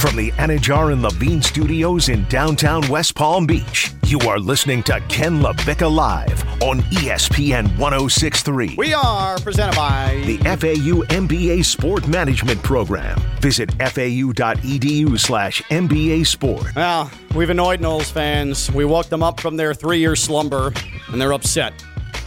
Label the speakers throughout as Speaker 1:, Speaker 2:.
Speaker 1: From the Anajar and Levine Studios in downtown West Palm Beach, you are listening to Ken LaVicka Live on ESPN 1063.
Speaker 2: We are presented by
Speaker 1: the FAU MBA Sport Management Program. Visit fau.edu slash MBA Sport.
Speaker 2: Well, we've annoyed Noles fans. We woke them up from their three year slumber, and they're upset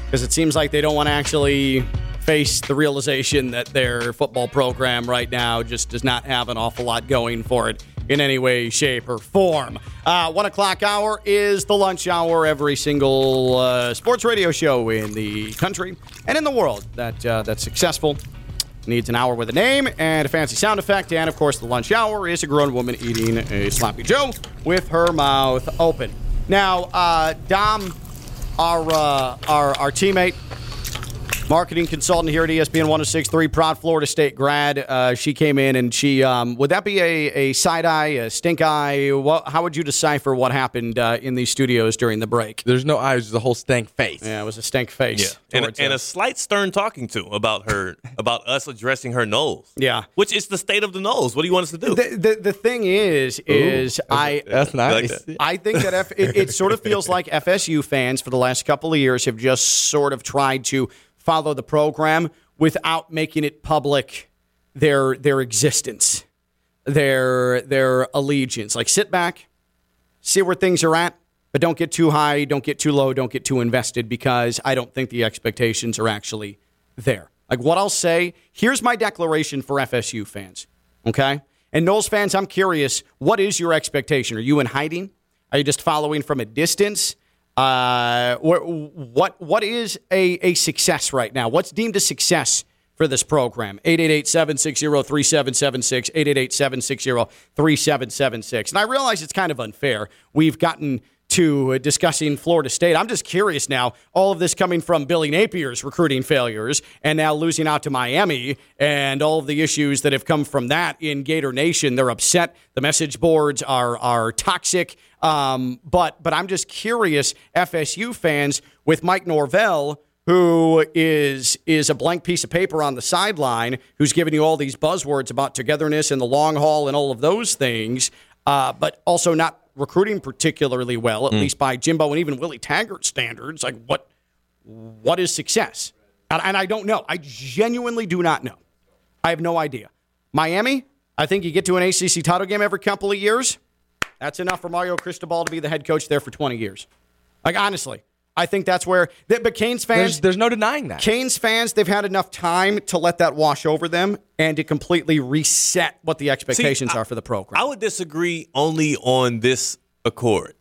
Speaker 2: because it seems like they don't want to actually face the realization that their football program right now just does not have an awful lot going for it in any way, shape, or form. Uh, one o'clock hour is the lunch hour. Every single uh, sports radio show in the country and in the world that uh, that's successful needs an hour with a name and a fancy sound effect. And of course, the lunch hour is a grown woman eating a sloppy Joe with her mouth open. Now, uh, Dom, our uh, our our teammate, marketing consultant here at ESPN 1063, proud Florida State grad. Uh, she came in and she um, would that be a, a side eye, a stink eye? What, how would you decipher what happened uh, in these studios during the break?
Speaker 3: There's no eyes, there's a whole stank face.
Speaker 2: Yeah, it was a stink face.
Speaker 4: Yeah, and, and a slight stern talking to about her, about us addressing her nose.
Speaker 2: Yeah.
Speaker 4: which is the state of the Noles. What do you want us to do?
Speaker 2: the, the, the thing is, is I
Speaker 3: That's
Speaker 4: like
Speaker 3: nice.
Speaker 4: that.
Speaker 2: I think that F, it, it sort of feels like FSU fans for the last couple of years have just sort of tried to follow the program without making it public their their existence, their their allegiance. Like sit back, see where things are at, but don't get too high, don't get too low, don't get too invested because I don't think the expectations are actually there. Like what I'll say, here's my declaration for FSU fans. Okay? And Noles fans, I'm curious, what is your expectation? Are you in hiding? Are you just following from a distance? Uh, what what is a, a success right now? What's deemed a success for this program? 888-760-3776, 888-760-3776. And I realize it's kind of unfair. We've gotten to discussing Florida State. I'm just curious now, all of this coming from Billy Napier's recruiting failures and now losing out to Miami and all of the issues that have come from that in Gator Nation. They're upset. The message boards are are toxic. Um, but but I'm just curious, FSU fans with Mike Norvell who is is a blank piece of paper on the sideline, who's giving you all these buzzwords about togetherness and the long haul and all of those things, uh, but also not recruiting particularly well, at least by Jimbo and even Willie Taggart standards. Like what what is success? And, and I don't know. I genuinely do not know. I have no idea. Miami, I think you get to an ACC title game every couple of years. That's enough for Mario Cristobal to be the head coach there for 20 years. Like honestly, I think that's where. But Canes fans,
Speaker 3: There's, there's no denying that.
Speaker 2: Canes fans, they've had enough time to let that wash over them and to completely reset what the expectations
Speaker 4: I-
Speaker 2: are for the program.
Speaker 4: I would disagree only on this accord.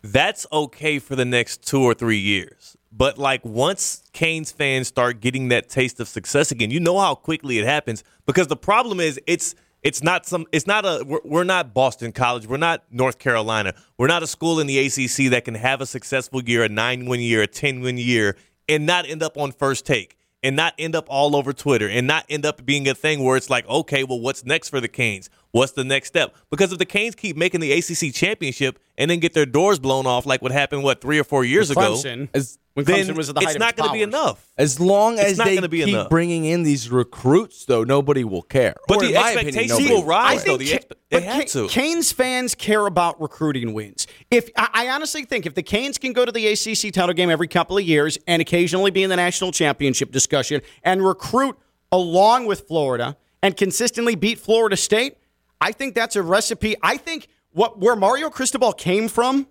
Speaker 4: That's okay for the next two or three years. But like once Canes fans start getting that taste of success again, you know how quickly it happens. Because the problem is it's it's not some it's not a we're, we're not Boston College, we're not North Carolina, we're not a school in the ACC that can have a successful year, a nine win year, a ten win year, and not end up on first take and not end up all over Twitter and not end up being a thing where it's like, okay, well, what's next for the Canes? What's the next step? Because if the Canes keep making the ACC championship and then get their doors blown off like what happened, what, three or four years ago,
Speaker 2: Clemson,
Speaker 3: As-
Speaker 2: when
Speaker 4: then
Speaker 2: Clemson was at the height
Speaker 4: it's
Speaker 2: of
Speaker 4: not going to be enough.
Speaker 3: As long as
Speaker 4: not
Speaker 3: they
Speaker 4: gonna be
Speaker 3: keep
Speaker 4: enough.
Speaker 3: bringing in these recruits, though, nobody will care.
Speaker 4: But
Speaker 3: Or
Speaker 4: the
Speaker 3: in my opinion,
Speaker 4: expectations
Speaker 3: nobody
Speaker 4: will rise, though. The
Speaker 2: Ca-
Speaker 4: expe- they
Speaker 2: but
Speaker 4: have
Speaker 2: Ca-
Speaker 4: to.
Speaker 2: Canes fans care about recruiting wins. If I, I honestly think if the Canes can go to the ACC title game every couple of years and occasionally be in the national championship discussion and recruit along with Florida and consistently beat Florida State, I think that's a recipe. I think what where Mario Cristobal came from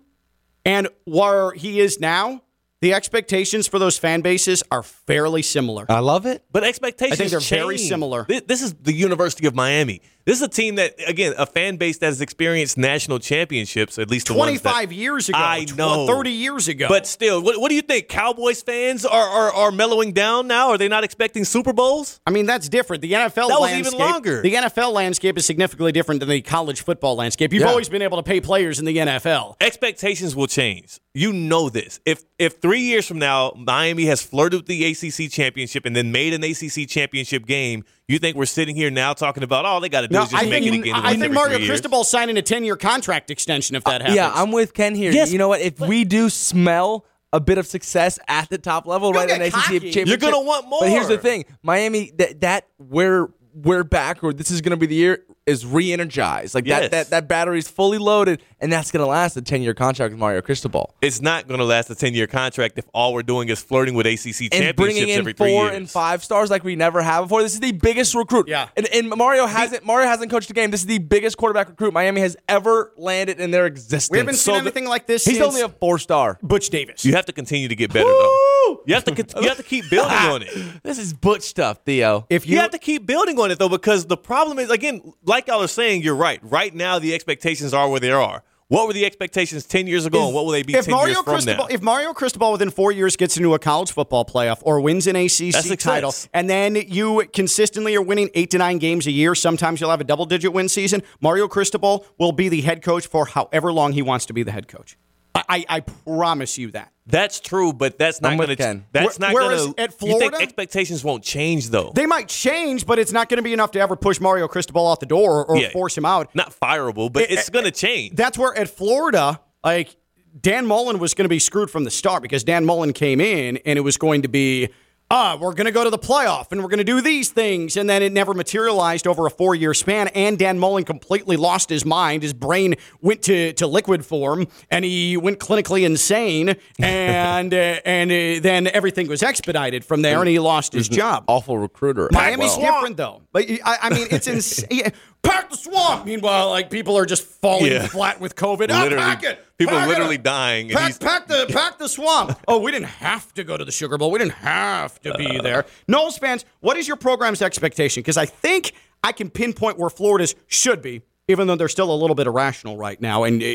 Speaker 2: and where he is now, the expectations for those fan bases are fairly similar.
Speaker 3: I love it.
Speaker 4: But expectations
Speaker 2: I think they're very similar.
Speaker 4: Thi- This is the University of Miami. This is a team that, again, a fan base that has experienced national championships, at least the ones that-
Speaker 2: 25 years ago,
Speaker 4: I know.
Speaker 2: 30 years ago.
Speaker 4: But still, what, what do you think? Cowboys fans are, are, are mellowing down now? Are they not expecting Super Bowls?
Speaker 2: I mean, that's different. The NFL
Speaker 4: That was even
Speaker 2: landscape,
Speaker 4: longer.
Speaker 2: The NFL landscape is significantly different than the college football landscape. You've
Speaker 3: Yeah.
Speaker 2: always been able to pay players in the NFL.
Speaker 4: Expectations will change. You know this. If if three years from now Miami has flirted with the ACC championship and then made an ACC championship game, you think we're sitting here now talking about all they got to do
Speaker 2: No,
Speaker 4: is just
Speaker 2: I
Speaker 4: make
Speaker 2: think,
Speaker 4: it again? and
Speaker 2: I think Mario? Cristobal signing a 10 year contract extension if uh, that happens.
Speaker 3: Yeah, I'm with Ken here.
Speaker 4: Yes,
Speaker 3: you know what? If we do smell a bit of success at the top level, right in
Speaker 2: get
Speaker 3: an ACC
Speaker 2: cocky.
Speaker 3: championship,
Speaker 4: You're gonna want more.
Speaker 3: But here's the thing: Miami, that that we're we're back, or this is going to be the year. Is re-energized. Like
Speaker 4: Yes.
Speaker 3: that, that that battery's fully loaded, and that's gonna last a ten year contract with Mario Cristobal.
Speaker 4: It's not going to last a 10 year contract if all we're doing is flirting with ACC
Speaker 3: And
Speaker 4: championships
Speaker 3: bringing in
Speaker 4: every three
Speaker 3: four
Speaker 4: years.
Speaker 3: and five stars like we never have before. This is the biggest recruit.
Speaker 2: Yeah.
Speaker 3: And, and Mario hasn't Mario hasn't coached a game. This is the biggest quarterback recruit Miami has ever landed in their existence.
Speaker 2: We haven't seen
Speaker 3: So the-
Speaker 2: anything like this
Speaker 3: He's
Speaker 2: since
Speaker 3: only a four star.
Speaker 2: Butch Davis.
Speaker 4: You have to continue to get better, though. You have to you have to keep building on it.
Speaker 3: This is Butch stuff, Theo.
Speaker 2: if
Speaker 4: You
Speaker 2: you,
Speaker 4: have to keep building on it though, because the problem is again, like y'all are saying, you're right. Right now, the expectations are where they are. What were the expectations ten years ago, and what will they be
Speaker 2: if
Speaker 4: ten
Speaker 2: Mario
Speaker 4: years from
Speaker 2: Cristobal,
Speaker 4: now?
Speaker 2: if Mario Cristobal within four years gets into a college football playoff or wins an ACC title, and then you consistently are winning eight to nine games a year, sometimes you'll have a double digit win season. Mario Cristobal will be the head coach for however long he wants to be the head coach. I, I, promise you that.
Speaker 4: That's true, but that's not going to. That's not going to.
Speaker 2: at
Speaker 4: You think
Speaker 2: Florida-
Speaker 4: expectations won't change though?
Speaker 2: They might change, but it's not going to be enough to ever push Mario Cristobal out the door or,
Speaker 4: Yeah.
Speaker 2: force him out.
Speaker 4: not fireable, but
Speaker 2: It-
Speaker 4: it's going to change.
Speaker 2: That's where at Florida, like Dan Mullen was going to be screwed from the start because Dan Mullen came in and it was going to be, ah, we're going to go to the playoff and we're going to do these things. And then it never materialized over a four year span. And Dan Mullen completely lost his mind. His brain went to, to liquid form and he went clinically insane. And, uh, and uh, then everything was expedited from there and he lost his job.
Speaker 3: Awful recruiter.
Speaker 2: Miami's
Speaker 3: Well,
Speaker 2: different though. But I, I mean, it's insane. Pack the swamp. Meanwhile, like people are just falling
Speaker 4: Yeah.
Speaker 2: flat with COVID. Ah,
Speaker 4: Literally-
Speaker 2: pack it.
Speaker 4: people
Speaker 2: Pack
Speaker 4: literally
Speaker 2: up.
Speaker 4: dying,
Speaker 2: Pack, pack the pack the swamp. Oh, we didn't have to go to the Sugar Bowl. We didn't have to be there. Noles fans, what is your program's expectation? Because I think I can pinpoint where Florida's should be. Even though they're still a little bit irrational right now, and uh,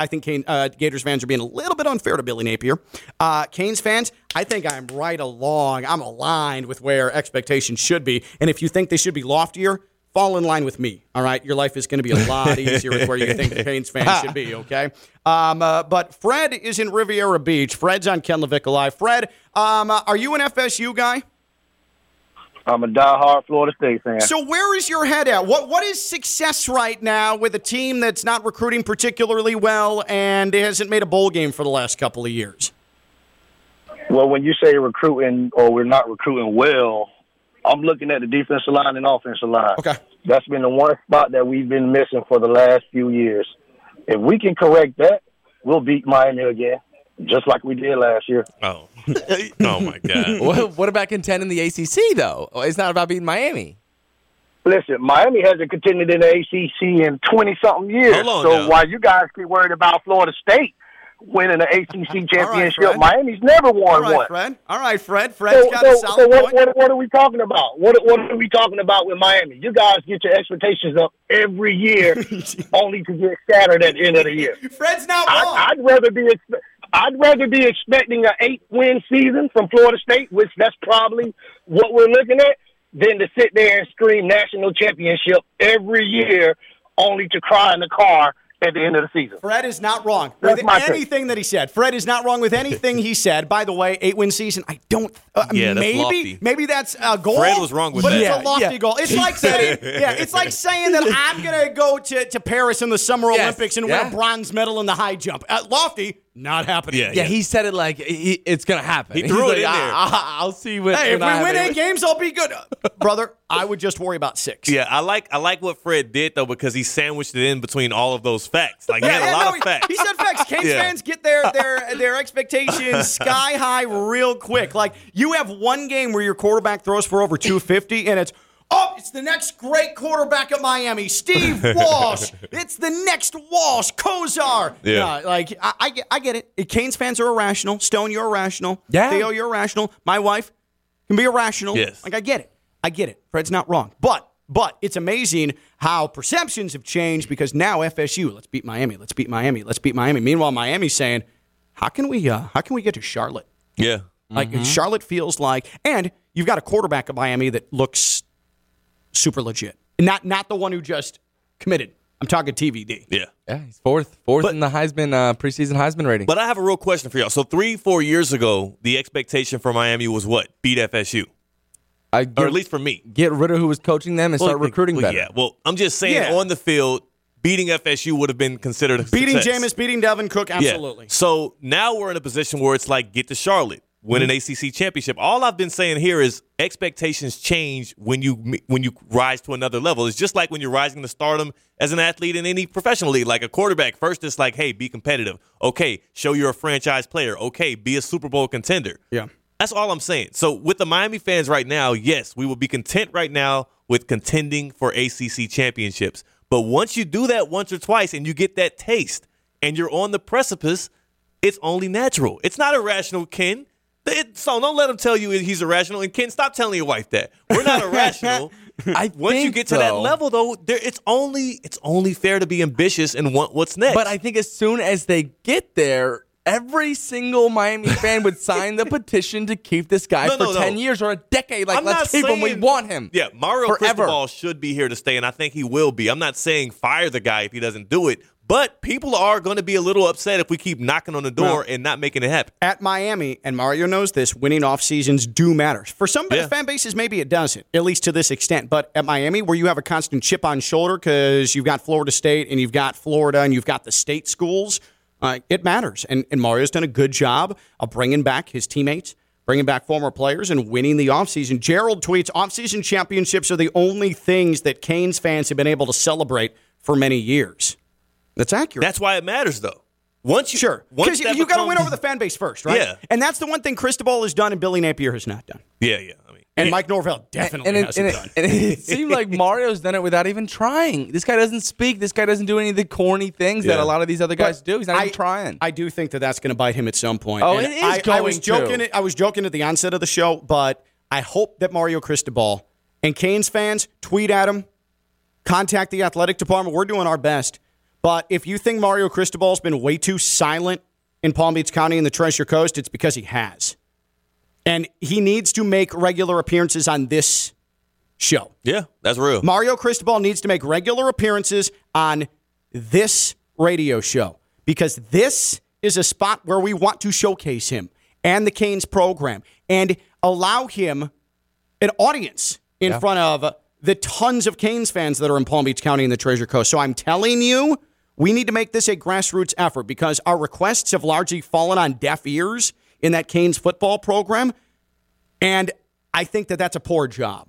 Speaker 2: I think Kane, uh, Gators fans are being a little bit unfair to Billy Napier. Uh, Canes fans, I think I'm right along. I'm aligned with where expectations should be. And if you think they should be loftier, fall in line with me. All right, your life is going to be a lot easier with where you think the Canes fans should be. Okay, um, uh, but Fred is in Riviera Beach. Fred's on Ken LaVicka Live. Fred, um, uh, are you an FSU guy?
Speaker 5: I'm a diehard Florida State fan.
Speaker 2: So where is your head at? What what is success right now with a team that's not recruiting particularly well and hasn't made a bowl game for the last couple of years?
Speaker 5: Well, when you say recruiting or we're not recruiting well, I'm looking at the defensive line and offensive line.
Speaker 2: Okay.
Speaker 5: That's been the one spot that we've been missing for the last few years. If we can correct that, we'll beat Miami again, just like we did last year.
Speaker 4: Oh, oh my God!
Speaker 3: what, what about contending the ACC though? It's not about beating Miami.
Speaker 5: Listen, Miami hasn't contended in the ACC in 20 something years.
Speaker 4: Hold on
Speaker 5: so
Speaker 4: now.
Speaker 5: while you guys get worried about Florida State winning the ACC championship,
Speaker 2: Fred.
Speaker 5: Miami's never
Speaker 2: All
Speaker 5: won
Speaker 2: right,
Speaker 5: one.
Speaker 2: Fred. All right, Fred. Fred's
Speaker 5: So,
Speaker 2: got a
Speaker 5: so,
Speaker 2: solid
Speaker 5: so what,
Speaker 2: point.
Speaker 5: what, what are we talking about? What, what are we talking about with Miami? You guys get your expectations up every year, only to get shattered at the end of the year.
Speaker 2: Fred's not wrong.
Speaker 5: I, I'd rather be expe- I'd rather be expecting an eight win season from Florida State, which that's probably what we're looking at, than to sit there and scream national championship every year, only to cry in the car at the end of the season.
Speaker 2: Fred is not wrong
Speaker 5: That's
Speaker 2: with
Speaker 5: my take.
Speaker 2: anything that he said. Fred is not wrong with anything he said. By the way, eight win season. I don't. Uh,
Speaker 4: Yeah, that's
Speaker 2: maybe
Speaker 4: lofty.
Speaker 2: maybe that's a goal.
Speaker 4: Fred was wrong with
Speaker 2: but
Speaker 4: that.
Speaker 2: it's a lofty
Speaker 3: yeah.
Speaker 2: goal. It's like saying, yeah, it's like saying that I'm gonna go to, to Paris in the Summer
Speaker 3: Yes,
Speaker 2: Olympics and
Speaker 3: yeah.
Speaker 2: win a bronze medal in the high jump. Uh, lofty, not happening.
Speaker 4: Yeah,
Speaker 3: Yeah, he said it like he, it's gonna happen.
Speaker 4: He
Speaker 3: He's
Speaker 4: threw it
Speaker 3: like,
Speaker 4: in there.
Speaker 3: I, will see what.
Speaker 2: Hey, if we
Speaker 3: I
Speaker 2: win eight games, I'll be good, brother. I would just worry about six.
Speaker 4: Yeah, I like I like what Fred did though because he sandwiched it in between all of those facts. Like he had a lot
Speaker 2: no,
Speaker 4: of
Speaker 2: he-
Speaker 4: facts.
Speaker 2: He said facts. Canes
Speaker 4: Yeah.
Speaker 2: fans get their their their expectations sky high real quick. Like you have one game where your quarterback throws for over 250 and it's Oh, it's the next great quarterback at Miami, Steve Walsh. it's the next Walsh, Kosar.
Speaker 4: Yeah.
Speaker 2: No, like I, I, get, I get it. Canes fans are irrational. Stone, you're irrational.
Speaker 3: Yeah.
Speaker 2: Theo, you're irrational. My wife can be irrational.
Speaker 4: Yes.
Speaker 2: Like I get it. I get it. Fred's not wrong. But but it's amazing how perceptions have changed because now FSU, let's beat Miami, let's beat Miami, let's beat Miami. Meanwhile, Miami's saying, how can we uh, how can we get to Charlotte?
Speaker 4: yeah.
Speaker 2: Like Charlotte feels like, and you've got a quarterback at Miami that looks super legit, not not the one who just committed. I'm talking TVD.
Speaker 4: Yeah.
Speaker 3: Yeah, he's fourth, fourth
Speaker 4: But-
Speaker 3: in the Heisman uh, preseason Heisman rating.
Speaker 4: But I have a real question for y'all. So three, four years ago, the expectation for Miami was what? Beat FSU.
Speaker 3: I
Speaker 4: Or at least for me.
Speaker 3: get rid of who was coaching them and start recruiting
Speaker 4: well,
Speaker 3: better.
Speaker 4: Yeah. Well, I'm just saying
Speaker 2: Yeah.
Speaker 4: on the field, beating FSU would have been considered a
Speaker 2: Beating
Speaker 4: success.
Speaker 2: Jameis, beating Dalvin Cook,
Speaker 4: Yeah.
Speaker 2: absolutely.
Speaker 4: So now we're in a position where it's like get to Charlotte. Win an mm-hmm. ACC championship. All I've been saying here is expectations change when you when you rise to another level. It's just like when you're rising to stardom as an athlete in any professional league, like a quarterback. First, it's like, hey, be competitive. Okay, show you're a franchise player. Okay, be a Super Bowl contender.
Speaker 2: Yeah.
Speaker 4: That's all I'm saying. So with the Miami fans right now, yes, we will be content right now with contending for ACC championships. But once you do that once or twice and you get that taste and you're on the precipice, it's only natural. It's not irrational, Ken. It, so don't let him tell you he's irrational. And Ken, stop telling your wife that we're not irrational.
Speaker 3: I
Speaker 4: Once you get to that level, though, there, it's only it's only fair to be ambitious and want what's next.
Speaker 3: But I think as soon as they get there, every single Miami fan would sign the petition to keep this guy
Speaker 4: No,
Speaker 3: for
Speaker 4: no, no.
Speaker 3: 10 years or a decade. Like,
Speaker 4: I'm
Speaker 3: let's keep him. We want him.
Speaker 4: Yeah, Mario
Speaker 3: forever.
Speaker 4: Cristobal should be here to stay, and I think he will be. I'm not saying fire the guy if he doesn't do it, but people are going to be a little upset if we keep knocking on the door
Speaker 2: Well-
Speaker 4: and not making it happen.
Speaker 2: At Miami, and Mario knows this, winning off seasons do matter. For some
Speaker 4: Yeah.
Speaker 2: fan bases, maybe it doesn't, at least to this extent. But at Miami, where you have a constant chip on shoulder because you've got Florida State and you've got Florida and you've got the state schools, uh, it matters. And, and Mario's done a good job of bringing back his teammates, bringing back former players, and winning the offseason. Gerald tweets offseason championships are the only things that Canes fans have been able to celebrate for many years. That's accurate.
Speaker 4: That's why it matters, though. Once you
Speaker 2: Sure,
Speaker 4: once
Speaker 2: because
Speaker 4: that
Speaker 2: you got to win over the fan base first, right?
Speaker 4: Yeah.
Speaker 2: and that's the one thing Cristobal has done and Billy Napier has not done,
Speaker 4: Yeah, yeah. I mean,
Speaker 2: and Mike Norvell definitely
Speaker 3: and it,
Speaker 2: hasn't
Speaker 3: and,
Speaker 2: done.
Speaker 3: it, and it seemed like Mario's done it without even trying. This guy doesn't speak. This guy doesn't do any of the corny things that a lot of these other guys
Speaker 2: But
Speaker 3: do. He's not
Speaker 2: I,
Speaker 3: even trying.
Speaker 2: I do think that that's going to bite him at some point.
Speaker 3: Oh,
Speaker 2: And
Speaker 3: it is
Speaker 2: I, I was
Speaker 3: going to.
Speaker 2: joking. I was joking at the onset of the show, but I hope that Mario Cristobal and Canes fans tweet at him, contact the athletic department. We're doing our best. But if you think Mario Cristobal's been way too silent in Palm Beach County and the Treasure Coast, it's because he has. And he needs to make regular appearances on this show.
Speaker 4: yeah, that's real.
Speaker 2: Mario Cristobal needs to make regular appearances on this radio show because this is a spot where we want to showcase him and the Canes program and allow him an audience in front of the tons of Canes fans that are in Palm Beach County and the Treasure Coast. So I'm telling you, we need to make this a grassroots effort because our requests have largely fallen on deaf ears in that Canes football program. And I think that that's a poor job.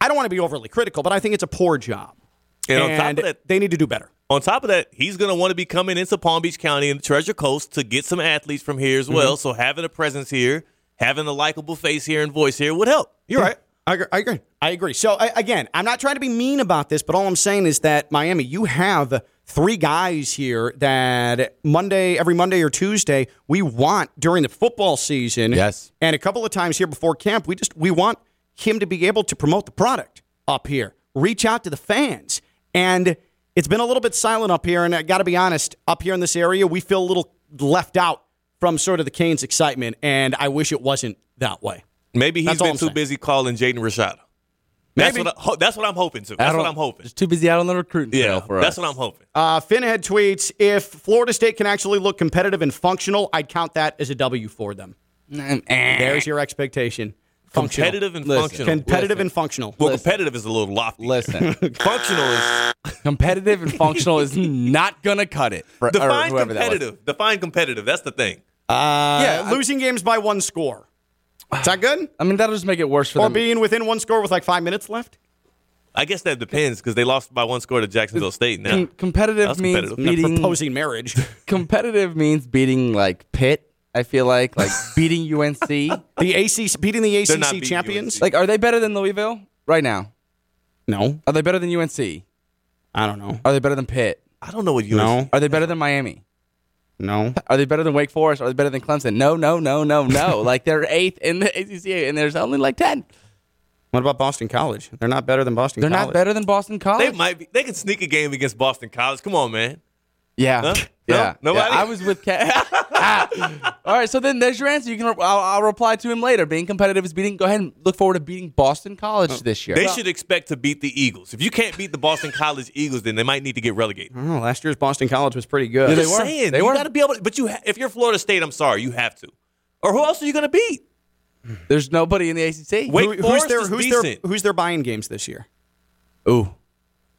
Speaker 2: I don't want to be overly critical, but I think it's a poor job.
Speaker 4: And on top of that-
Speaker 2: they need to do better.
Speaker 4: On top of that, he's going to want to be coming into Palm Beach County and Treasure Coast to get some athletes from here as
Speaker 2: Mm-hmm.
Speaker 4: well. So having a presence here, having a likable face here and voice here would help.
Speaker 2: You're right. I agree. I agree. I agree. So I, again, I'm not trying to be mean about this, but all I'm saying is that Miami, you have three guys here that Monday, every Monday or Tuesday, we want during the football season.
Speaker 3: Yes.
Speaker 2: And a couple of times here before camp, we just we want him to be able to promote the product up here, reach out to the fans, and it's been a little bit silent up here. And I got to be honest, up here in this area, we feel a little left out from sort of the Canes excitement, and I wish it wasn't that way.
Speaker 4: Maybe he's
Speaker 2: That's
Speaker 4: been too
Speaker 2: saying.
Speaker 4: busy calling Jaden Rashada. That's
Speaker 2: Maybe.
Speaker 4: what, I, ho- that's what I'm hoping to. That's what I'm hoping.
Speaker 3: Just too busy out on the recruiting trail
Speaker 4: Yeah,
Speaker 3: for
Speaker 4: that's
Speaker 3: us.
Speaker 4: That's what I'm hoping.
Speaker 2: Uh, Finhead tweets If Florida State can actually look competitive and functional, I'd count that as a W for them. There's your expectation. Functional.
Speaker 4: Competitive and
Speaker 3: Listen.
Speaker 4: functional.
Speaker 2: Competitive
Speaker 3: Listen.
Speaker 2: and functional.
Speaker 4: well, competitive is a little lofty.
Speaker 3: Listen,
Speaker 4: Functional is
Speaker 3: competitive and functional is not gonna cut it. For, or
Speaker 4: define
Speaker 3: whoever that was.
Speaker 4: competitive. Define competitive. That's the thing.
Speaker 2: yeah,
Speaker 3: I-
Speaker 2: losing games by one score. Is that good?
Speaker 3: I mean, that'll just make it worse for
Speaker 2: Or
Speaker 3: them.
Speaker 2: Or being within one score with like five minutes left?
Speaker 4: I guess that depends because they lost by one score to Jacksonville State. Now
Speaker 3: Com- competitive
Speaker 4: That's
Speaker 3: means
Speaker 4: competitive.
Speaker 3: Beating.
Speaker 2: proposing marriage.
Speaker 3: competitive means beating like Pitt. I feel like like beating UNC.
Speaker 2: the ACC beating the
Speaker 4: They're not
Speaker 2: ACC
Speaker 4: beating
Speaker 2: champions?
Speaker 4: UNC.
Speaker 3: Like, are they better than Louisville right now?
Speaker 2: no,
Speaker 3: Are they better than UNC?
Speaker 2: I don't know.
Speaker 3: Are they better than Pitt?
Speaker 4: I don't know what you
Speaker 2: No,
Speaker 3: Are they better than Miami?
Speaker 2: No.
Speaker 3: Are they better than Wake Forest? Are they better than Clemson? No, no, no, no, no. like they're eighth in the ACC, and there's only like ten.
Speaker 2: What about Boston College? They're not better than Boston
Speaker 3: They're
Speaker 2: College.
Speaker 3: not better than Boston College.
Speaker 4: They might be. They could sneak a game against Boston College. Come on, man.
Speaker 3: Yeah.
Speaker 4: Huh?
Speaker 3: Yeah.
Speaker 4: No? Nobody?
Speaker 3: Yeah, I was with Cat. Ah. All right, so then there's your answer. You can. I'll, I'll reply to him later. Being competitive is beating. Go ahead and look forward to beating Boston College oh. this year.
Speaker 4: They should expect to beat the Eagles. If you can't beat the Boston College Eagles, then they might need to get relegated.
Speaker 2: Oh, last year's Boston College was pretty good.
Speaker 3: Yeah, they
Speaker 4: Just
Speaker 3: were.
Speaker 4: saying,
Speaker 3: They
Speaker 4: you
Speaker 3: were.
Speaker 4: got to be able. To, but you, ha- if you're Florida State, I'm sorry, you have to. Or who else are you going to beat?
Speaker 3: There's nobody in the ACC.
Speaker 4: Wait,
Speaker 2: Who- who's
Speaker 4: Forest
Speaker 2: their
Speaker 4: is
Speaker 2: who's their who's their buying games this year?
Speaker 3: Ooh.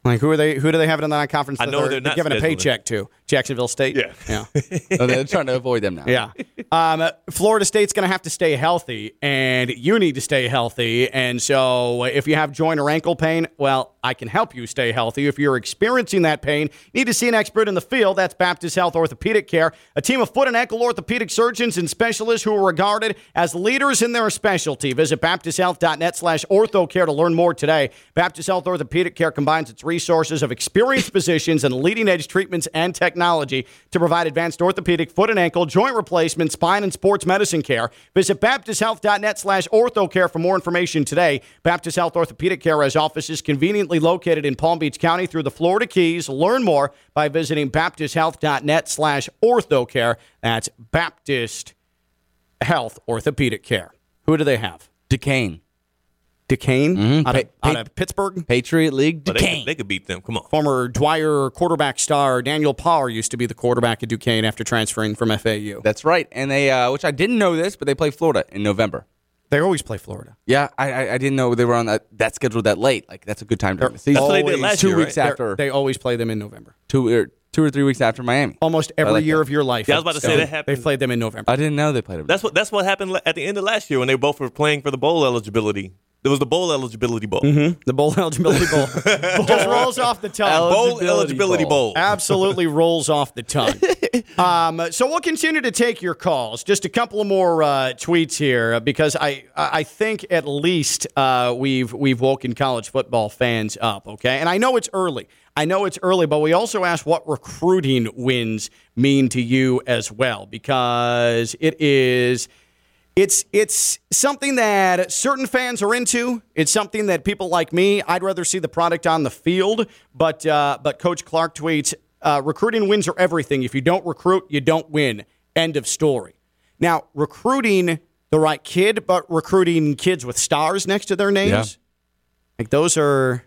Speaker 2: Like who are they? Who do they have it in the non-conference?
Speaker 4: I know
Speaker 2: they're,
Speaker 4: they're not
Speaker 2: giving a paycheck to. Jacksonville State.
Speaker 4: Yeah.
Speaker 2: yeah.
Speaker 3: Oh, they're trying to avoid them now.
Speaker 2: Yeah. Um, Florida State's going to have to stay healthy, and you need to stay healthy. And so, if you have joint or ankle pain, well, I can help you stay healthy. If you're experiencing that pain, you need to see an expert in the field. That's Baptist Health Orthopedic Care, a team of foot and ankle orthopedic surgeons and specialists who are regarded as leaders in their specialty. Visit baptisthealth.net slash orthocare to learn more today. Baptist Health Orthopedic Care combines its resources of experienced physicians and leading edge treatments and technology to provide advanced orthopedic, foot and ankle, joint replacement, spine, and sports medicine care. Visit baptisthealth.net slash orthocare for more information today. Baptist Health Orthopedic Care has offices conveniently located in Palm Beach County through the Florida Keys. Learn more by visiting baptisthealth.net slash orthocare. That's Baptist Health Orthopedic Care. Who do they have?
Speaker 3: Duquesne.
Speaker 2: Duquesne out, of,
Speaker 3: Pa-
Speaker 2: out of Pittsburgh.
Speaker 3: Patriot League.
Speaker 4: But they,
Speaker 3: Duquesne.
Speaker 4: could- they could beat them. Come on.
Speaker 2: Former Dwyer quarterback star Daniel Power used to be the quarterback at Duquesne after transferring from FAU.
Speaker 3: That's right. And they, uh, which I didn't know this, but they play Florida in November.
Speaker 2: They always play Florida.
Speaker 3: Yeah, I, I, I didn't know they were on that, that schedule that late. Like that's a good time during the season.
Speaker 4: They did last
Speaker 3: two
Speaker 4: year,
Speaker 3: weeks
Speaker 4: right?
Speaker 3: after
Speaker 2: They always play them in November.
Speaker 3: two or two or three weeks after Miami.
Speaker 2: Almost every
Speaker 3: like
Speaker 2: year
Speaker 3: that.
Speaker 2: of your life.
Speaker 4: Yeah, I was about to say that happened-
Speaker 2: They played them in November.
Speaker 3: I didn't know they played. them.
Speaker 4: That's what that's what happened at the end of last year when they both were playing for the bowl eligibility. There was the bowl eligibility bowl.
Speaker 2: the bowl eligibility bowl just rolls off the tongue.
Speaker 4: The bowl
Speaker 3: Eligibility
Speaker 4: eligibility
Speaker 3: bowl.
Speaker 4: bowl.
Speaker 2: absolutely rolls off the tongue. Um, so we'll continue to take your calls. Just a couple of more uh, tweets here uh, because I I think at least uh, we've we've woken college football fans up. Okay, and I know it's early. I know it's early, but we also asked what recruiting wins mean to you as well because it is. It's it's something that certain fans are into. It's something that people like me, I'd rather see the product on the field. But uh, but Coach Clark tweets, uh, recruiting wins are everything. If you don't recruit, you don't win. End of story. Now recruiting the right kid, but recruiting kids with stars next to their names, like those are.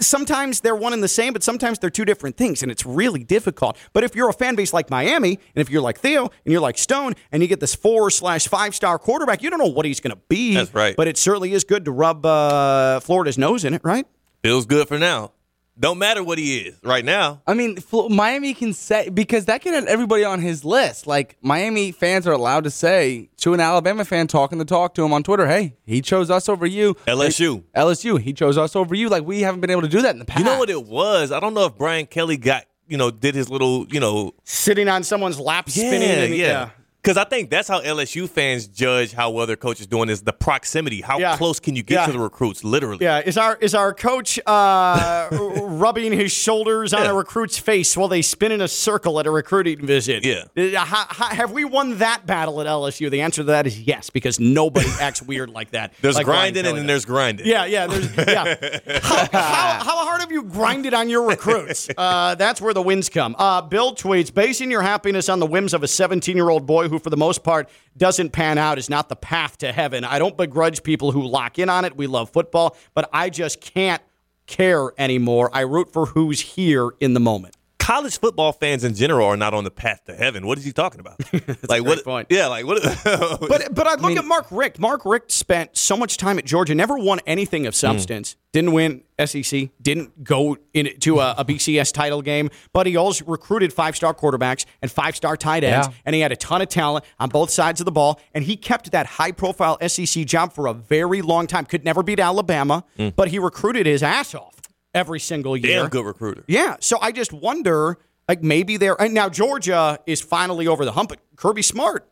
Speaker 2: Sometimes they're one and the same, but sometimes they're two different things, and it's really difficult. But if you're a fan base like Miami, and if you're like Theo, and you're like Stone, and you get this four slash five star quarterback, you don't know what he's going to be.
Speaker 4: That's right.
Speaker 2: But it certainly is good to rub uh, Florida's nose in it, right?
Speaker 4: Feels good for now. Don't matter what he is right now.
Speaker 3: I mean, Miami can say because that can have everybody on his list. Like Miami fans are allowed to say to an Alabama fan talking the talk to him on Twitter, "Hey, he chose us over you."
Speaker 4: LSU.
Speaker 3: LSU, he chose us over you. Like we haven't been able to do that in the past.
Speaker 4: You know what it was? I don't know if Brian Kelly got you know did his little you know
Speaker 2: Sitting on someone's lap, spinning.
Speaker 4: yeah
Speaker 2: and,
Speaker 4: yeah. Because I think that's how LSU fans judge how well their coach is doing is the proximity. How
Speaker 2: Yeah.
Speaker 4: close can you get
Speaker 2: Yeah.
Speaker 4: to the recruits? Literally.
Speaker 2: Yeah, is our is our coach uh, rubbing his shoulders on
Speaker 4: Yeah.
Speaker 2: a recruit's face while they spin in a circle at a recruiting visit?
Speaker 4: Yeah.
Speaker 2: Uh, how- how- have we won that battle at LSU? The answer to that is yes, because nobody acts weird like that.
Speaker 4: There's
Speaker 2: like
Speaker 4: grinding and then there's grinding.
Speaker 2: Yeah, yeah. There's yeah. how, how, how hard have you grinded on your recruits? Uh, that's where the wins come. Uh, Bill tweets: basing your happiness on the whims of a 17 year old boy who, for the most part, doesn't pan out is not the path to heaven. I don't begrudge people who lock in on it. We love football, but I just can't care anymore. I root for who's here in the moment.
Speaker 4: College football fans in general are not on the path to heaven. What is he talking about? like
Speaker 2: great
Speaker 4: what?
Speaker 2: point.
Speaker 4: Yeah, like what?
Speaker 2: But but I look at Mark Richt. Mark Richt spent so much time at Georgia, never won anything of mm. substance. Didn't win SEC. Didn't go into a, a BCS title game. But he always recruited five star quarterbacks and five star tight ends,
Speaker 3: Yeah.
Speaker 2: and he had a ton of talent on both sides of the ball. And he kept that high profile SEC job for a very long time. Could never beat Alabama, mm. but he recruited his ass off every single year.
Speaker 4: Damn good recruiter.
Speaker 2: Yeah. So I just wonder, like maybe they're and now Georgia is finally over the hump. But Kirby Smart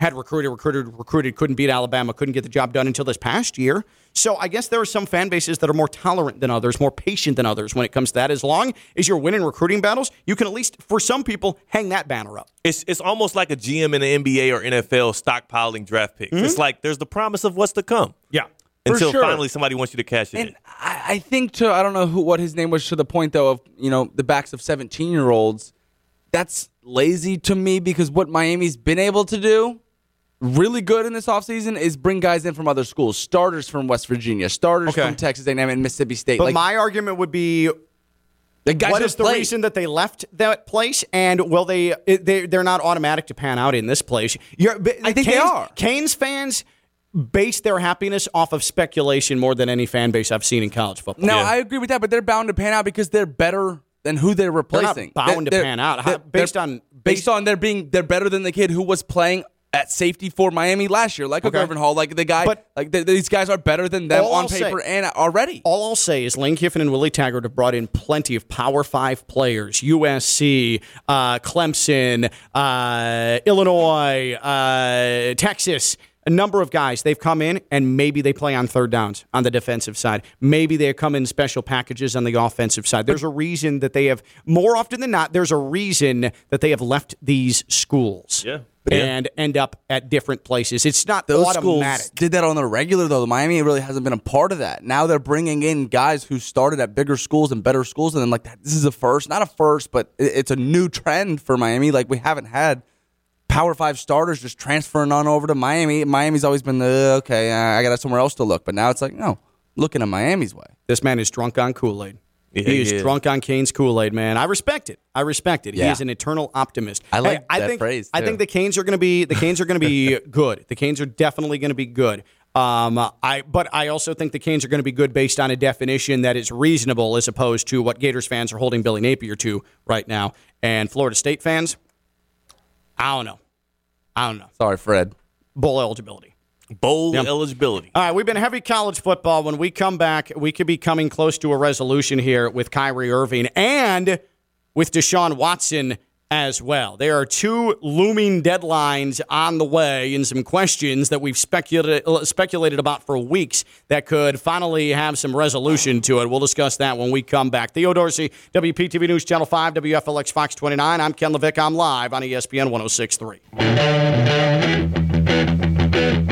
Speaker 2: had recruited, recruited, recruited, couldn't beat Alabama, couldn't get the job done until this past year. So I guess there are some fan bases that are more tolerant than others, more patient than others when it comes to that. As long as you're winning recruiting battles, you can at least, for some people, hang that banner up.
Speaker 4: It's it's almost like a GM in the NBA or NFL stockpiling draft picks.
Speaker 2: Mm-hmm.
Speaker 4: It's like there's the promise of what's to come until
Speaker 3: sure.
Speaker 4: finally somebody wants you to cash it in.
Speaker 3: I, I think to I don't know who what his name was to the point though of you know the backs of seventeen year olds. That's lazy to me because what Miami's been able to do really good in this offseason is bring guys in from other schools, starters from West Virginia, starters
Speaker 2: Okay.
Speaker 3: from Texas A&M and Mississippi State.
Speaker 2: But
Speaker 3: like
Speaker 2: my argument would be
Speaker 3: the guys
Speaker 2: what
Speaker 3: who
Speaker 2: is the
Speaker 3: played.
Speaker 2: reason that they left that place, and will they? they they're not automatic to pan out in this place. You're,
Speaker 3: I think they are.
Speaker 2: Canes fans base their happiness off of speculation more than any fan base I've seen in college football.
Speaker 3: No,
Speaker 4: Yeah.
Speaker 3: I agree with that, but they're bound to pan out because they're better than who they're
Speaker 2: They're
Speaker 3: replacing.
Speaker 2: not bound to
Speaker 3: They're-
Speaker 2: pan out
Speaker 3: they're-
Speaker 2: How- based
Speaker 3: they're-
Speaker 2: on
Speaker 3: based on there being they're better than the kid who was playing at safety for Miami last year, like
Speaker 2: Okay.
Speaker 3: a Gurvan Hall, like the guy.
Speaker 2: But-
Speaker 3: like th- these guys are better than them on
Speaker 2: I'll say-
Speaker 3: paper and already.
Speaker 2: All I'll say is Lane Kiffin and Willie Taggart have brought in plenty of Power Five players: USC, uh, Clemson, uh, Illinois, uh, Texas. A number of guys. They've come in and maybe they play on third downs on the defensive side. Maybe they come in special packages on the offensive side. There's a reason that they have more often than not. There's a reason that they have left these schools.
Speaker 4: Yeah.
Speaker 2: And end up at different places. It's not
Speaker 3: Those
Speaker 2: automatic.
Speaker 3: schools did that on the regular though. The Miami really hasn't been a part of that. Now they're bringing in guys who started at bigger schools and better schools, and then like this is a first, not a first, but it's a new trend for Miami. Like we haven't had Power Five starters just transferring on over to Miami. Miami's always been the okay. Uh, I got to somewhere else to look, but now it's like no, looking at Miami's way.
Speaker 2: This man is drunk on Kool Aid.
Speaker 4: Yeah,
Speaker 2: he is
Speaker 4: he is.
Speaker 2: drunk on Canes Kool Aid, man. I respect it. I respect it. He is an eternal optimist.
Speaker 3: I like
Speaker 2: Hey, I
Speaker 3: that
Speaker 2: think,
Speaker 3: phrase,
Speaker 2: I think the Canes are going to be the Canes are going to be good. The Canes are definitely going to be good. Um, I but I also think the Canes are going to be good based on a definition that is reasonable, as opposed to what Gators fans are holding Billy Napier to right now, and Florida State fans. I don't know. I don't know.
Speaker 3: Sorry, Fred.
Speaker 2: Bowl eligibility.
Speaker 4: Bowl
Speaker 2: Yep.
Speaker 4: eligibility.
Speaker 2: All right, we've been heavy college football. When we come back, we could be coming close to a resolution here with Kyrie Irving and with Deshaun Watson as well. There are two looming deadlines on the way and some questions that we've speculated, speculated about for weeks that could finally have some resolution to it. We'll discuss that when we come back. Theo Dorsey, WPTV News Channel 5, WFLX Fox 29. I'm Ken LaVicka. I'm live on ESPN 1063.